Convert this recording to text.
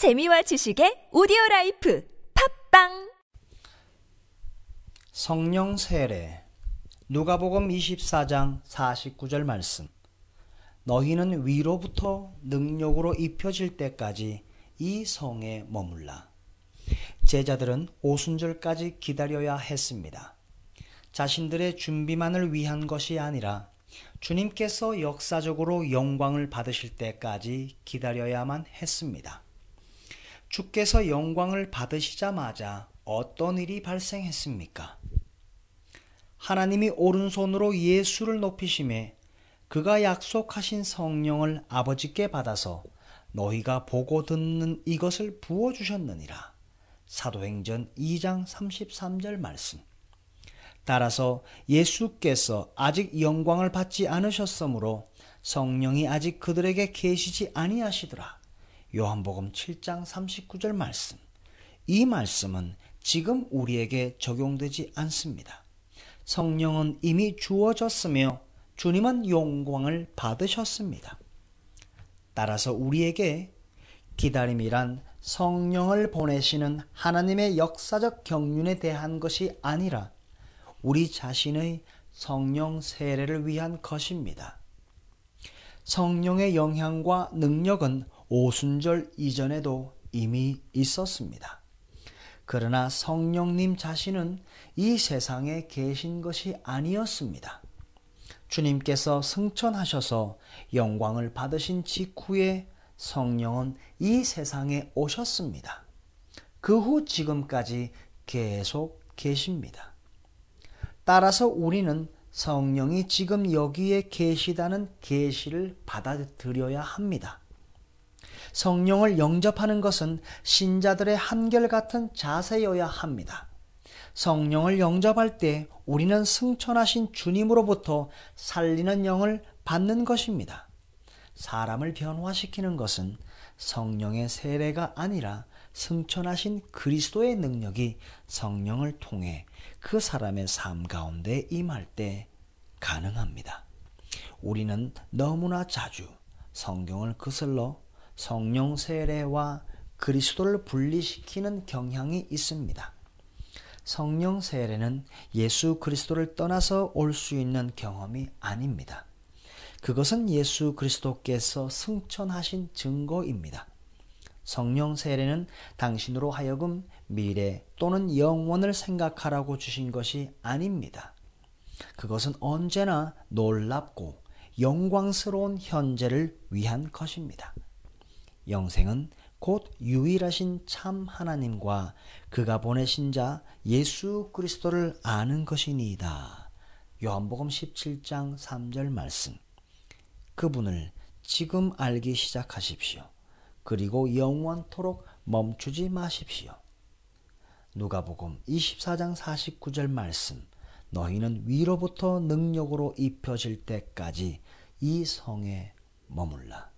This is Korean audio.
재미와 지식의 오디오 라이프 팟빵 성령 세례 누가복음 24장 49절 말씀 너희는 위로부터 능력으로 입혀질 때까지 이 성에 머물라 제자들은 오순절까지 기다려야 했습니다. 자신들의 준비만을 위한 것이 아니라 주님께서 역사적으로 영광을 받으실 때까지 기다려야만 했습니다. 주께서 영광을 받으시자마자 어떤 일이 발생했습니까? 하나님이 오른손으로 예수를 높이심에 그가 약속하신 성령을 아버지께 받아서 너희가 보고 듣는 이것을 부어 주셨느니라. 사도행전 2장 33절 말씀. 따라서 예수께서 아직 영광을 받지 않으셨으므로 성령이 아직 그들에게 계시지 아니하시더라. 요한복음 7장 39절 말씀. 이 말씀은 지금 우리에게 적용되지 않습니다. 성령은 이미 주어졌으며 주님은 영광을 받으셨습니다. 따라서 우리에게 기다림이란 성령을 보내시는 하나님의 역사적 경륜에 대한 것이 아니라 우리 자신의 성령 세례를 위한 것입니다. 성령의 영향과 능력은 오순절 이전에도 이미 있었습니다. 그러나 성령님 자신은 이 세상에 계신 것이 아니었습니다. 주님께서 승천하셔서 영광을 받으신 직후에 성령은 이 세상에 오셨습니다. 그 후 지금까지 계속 계십니다. 따라서 우리는 성령이 지금 여기에 계시다는 계시를 받아들여야 합니다. 성령을 영접하는 것은 신자들의 한결같은 자세여야 합니다. 성령을 영접할 때 우리는 승천하신 주님으로부터 살리는 영을 받는 것입니다. 사람을 변화시키는 것은 성령의 세례가 아니라 승천하신 그리스도의 능력이 성령을 통해 그 사람의 삶 가운데 임할 때 가능합니다. 우리는 너무나 자주 성경을 거슬러 성령 세례와 그리스도를 분리시키는 경향이 있습니다. 성령 세례는 예수 그리스도를 떠나서 올 수 있는 경험이 아닙니다. 그것은 예수 그리스도께서 승천하신 증거입니다. 성령 세례는 당신으로 하여금 미래 또는 영원을 생각하라고 주신 것이 아닙니다. 그것은 언제나 놀랍고 영광스러운 현재를 위한 것입니다. 영생은 곧 유일하신 참 하나님과 그가 보내신 자 예수 그리스도를 아는 것이니이다. 요한복음 17장 3절 말씀. 그분을 지금 알기 시작하십시오. 그리고 영원토록 멈추지 마십시오. 누가복음 24장 49절 말씀. 너희는 위로부터 능력으로 입혀질 때까지 이 성에 머물라.